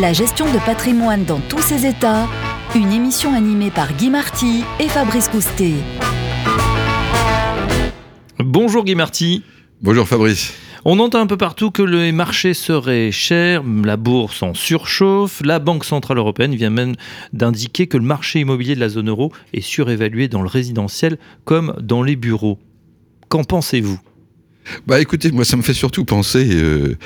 La gestion de patrimoine dans tous ses états, une émission animée par Guy Marty et Fabrice Coustet. Bonjour Guy Marty. Bonjour Fabrice. On entend un peu partout que le marché serait cher, la bourse en surchauffe, la Banque Centrale Européenne vient même d'indiquer que le marché immobilier de la zone euro est surévalué dans le résidentiel comme dans les bureaux. Qu'en pensez-vous? Bah écoutez, moi ça me fait surtout penser euh,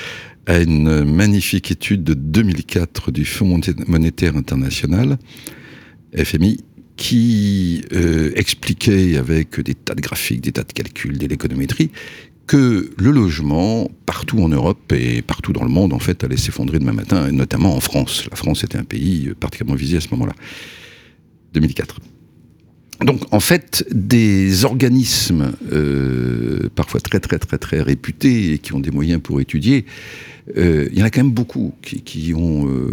à une magnifique étude de 2004 du Fonds monétaire international, FMI, qui euh, expliquait avec des tas de graphiques, des tas de calculs, de l'économétrie, que le logement, partout en Europe et partout dans le monde, en fait, allait s'effondrer demain matin, et notamment en France. La France était un pays particulièrement visé à ce moment-là. 2004. Donc, en fait, des organismes, euh, parfois très, très, très, très réputés et qui ont des moyens pour étudier, euh, il y en a quand même beaucoup qui, ont euh,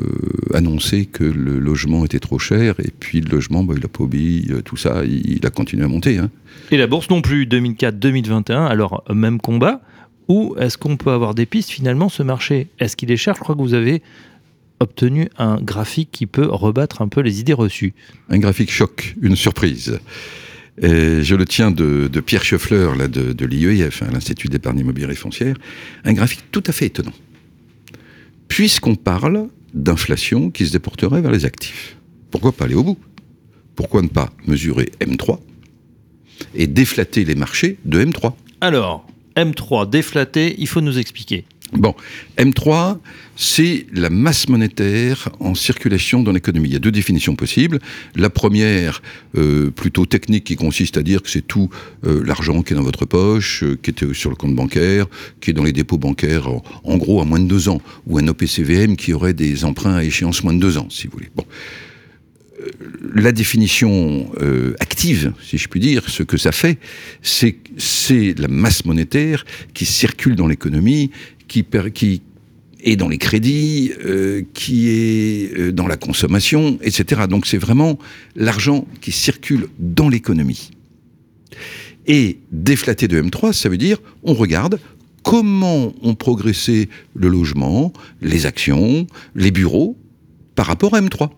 annoncé que le logement était trop cher, et puis le logement, bah, il n'a pas obéi, tout ça, il, a continué à monter. Hein. Et la bourse non plus, 2004-2021, alors même combat, ou est-ce qu'on peut avoir des pistes finalement, ce marché? Est-ce qu'il est cher? Je crois que vous avez obtenu un graphique qui peut rebattre un peu les idées reçues. Un graphique choc, une surprise. Et je le tiens de, Pierre Scheffler, là, de, de l'IEIF, hein, l'Institut d'épargne immobilière et foncière. Un graphique tout à fait étonnant. Puisqu'on parle d'inflation qui se déporterait vers les actifs. Pourquoi pas aller au bout? Pourquoi ne pas mesurer M3 et déflater les marchés de M3 Alors, M3 déflaté, il faut nous expliquer. Bon, M3, c'est la masse monétaire en circulation dans l'économie. Il y a deux définitions possibles. La première, euh, plutôt technique, qui consiste à dire que c'est tout euh, l'argent qui est dans votre poche, euh, qui est sur le compte bancaire, qui est dans les dépôts bancaires, en, gros à moins de deux ans, ou un OPCVM qui aurait des emprunts à échéance moins de deux ans, si vous voulez. Bon la définition active, si je puis dire, ce que ça fait, c'est la masse monétaire qui circule dans l'économie qui, est dans les crédits, euh, qui est euh, dans la consommation, etc. Donc c'est vraiment l'argent qui circule dans l'économie. Et déflaté de M3, ça veut dire on regarde comment ont progressé le logement, les actions, les bureaux par rapport à M3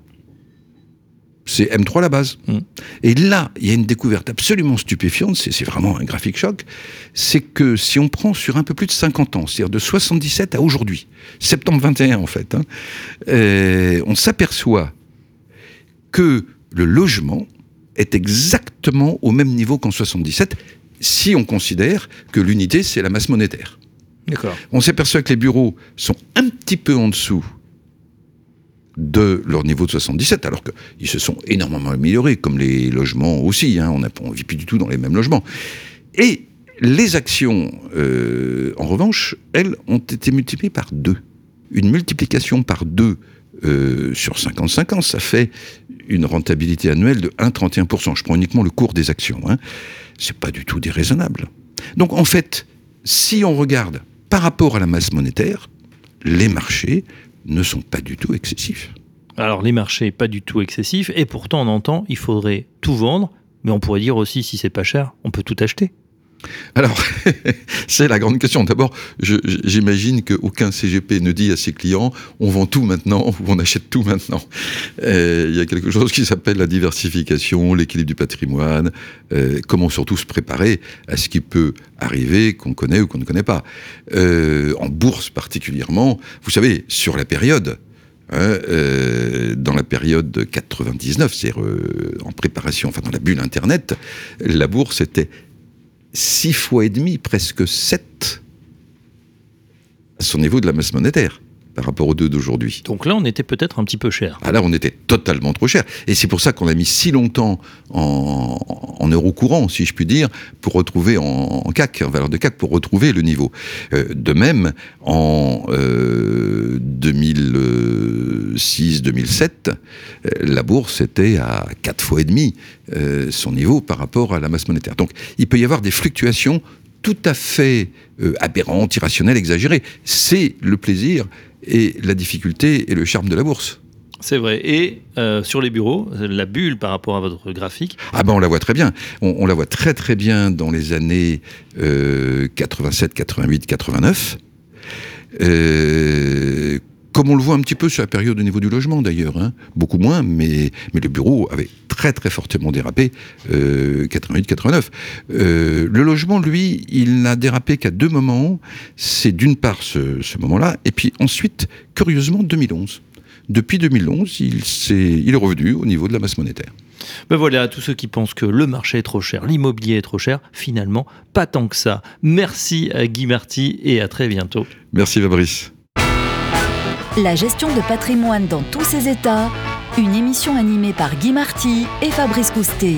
c'est M3 la base. Mm. Et là, il y a une découverte absolument stupéfiante, c'est vraiment un graphique choc, c'est que si on prend sur un peu plus de 50 ans, c'est-à-dire de 77 à aujourd'hui, septembre 21 en fait, hein, euh, on s'aperçoit que le logement est exactement au même niveau qu'en 77, si on considère que l'unité, c'est la masse monétaire. On s'aperçoit que les bureaux sont un petit peu en dessous de leur niveau de 77, alors qu'ils se sont énormément améliorés, comme les logements aussi, hein, on ne vit plus du tout dans les mêmes logements. Et les actions, euh, en revanche, elles ont été multipliées par deux. Une multiplication par deux euh, sur 55 ans, ça fait une rentabilité annuelle de 1,31%. Je prends uniquement le cours des actions. Hein. C'est pas du tout déraisonnable. Donc en fait, si on regarde par rapport à la masse monétaire, les marchés ne sont pas du tout excessifs. Alors les marchés, pas du tout excessifs, et pourtant on entend, il faudrait tout vendre, mais on pourrait dire aussi, si c'est pas cher, on peut tout acheter. Alors, c'est la grande question. D'abord, j'imagine qu'aucun CGP ne dit à ses clients on vend tout maintenant ou on achète tout maintenant. Euh, il y a quelque chose qui s'appelle la diversification, l'équilibre du patrimoine, euh, comment surtout se préparer à ce qui peut arriver, qu'on connaît ou qu'on ne connaît pas. Euh, en bourse particulièrement, vous savez, sur la période, hein, dans la période 99, c'est-à-dire en préparation, enfin dans la bulle Internet, la bourse était six fois et demi, presque sept, à son niveau de la masse monétaire par rapport aux deux d'aujourd'hui. Donc là, on était peut-être un petit peu cher. Ah là, on était totalement trop cher. Et c'est pour ça qu'on a mis si longtemps en, en euros courants, si je puis dire, pour retrouver en, CAC, en valeur de CAC, pour retrouver le niveau. Euh, de même, en 2006-2007, euh, euh, la bourse était à quatre fois et demi son niveau par rapport à la masse monétaire. Donc, il peut y avoir des fluctuations tout à fait aberrantes, irrationnelles, exagérées. C'est le plaisir et la difficulté et le charme de la bourse. C'est vrai. Et euh, sur les bureaux, la bulle par rapport à votre graphique Ah ben on la voit très bien. On, la voit très très bien dans les années 87, 88, 89. comme on le voit un petit peu sur la période au niveau du logement d'ailleurs, hein. beaucoup moins, mais, mais le bureau avait très très fortement dérapé, 88-89. Euh, le logement, lui, il n'a dérapé qu'à deux moments. C'est d'une part ce, ce moment-là, et puis ensuite, curieusement, 2011. Depuis 2011, il, est, il est revenu au niveau de la masse monétaire. Ben voilà, tous ceux qui pensent que le marché est trop cher, l'immobilier est trop cher, finalement, pas tant que ça. Merci à Guy Marty et à très bientôt. Merci Fabrice. La gestion de patrimoine dans tous ses états, une émission animée par Guy Marty et Fabrice Coustet.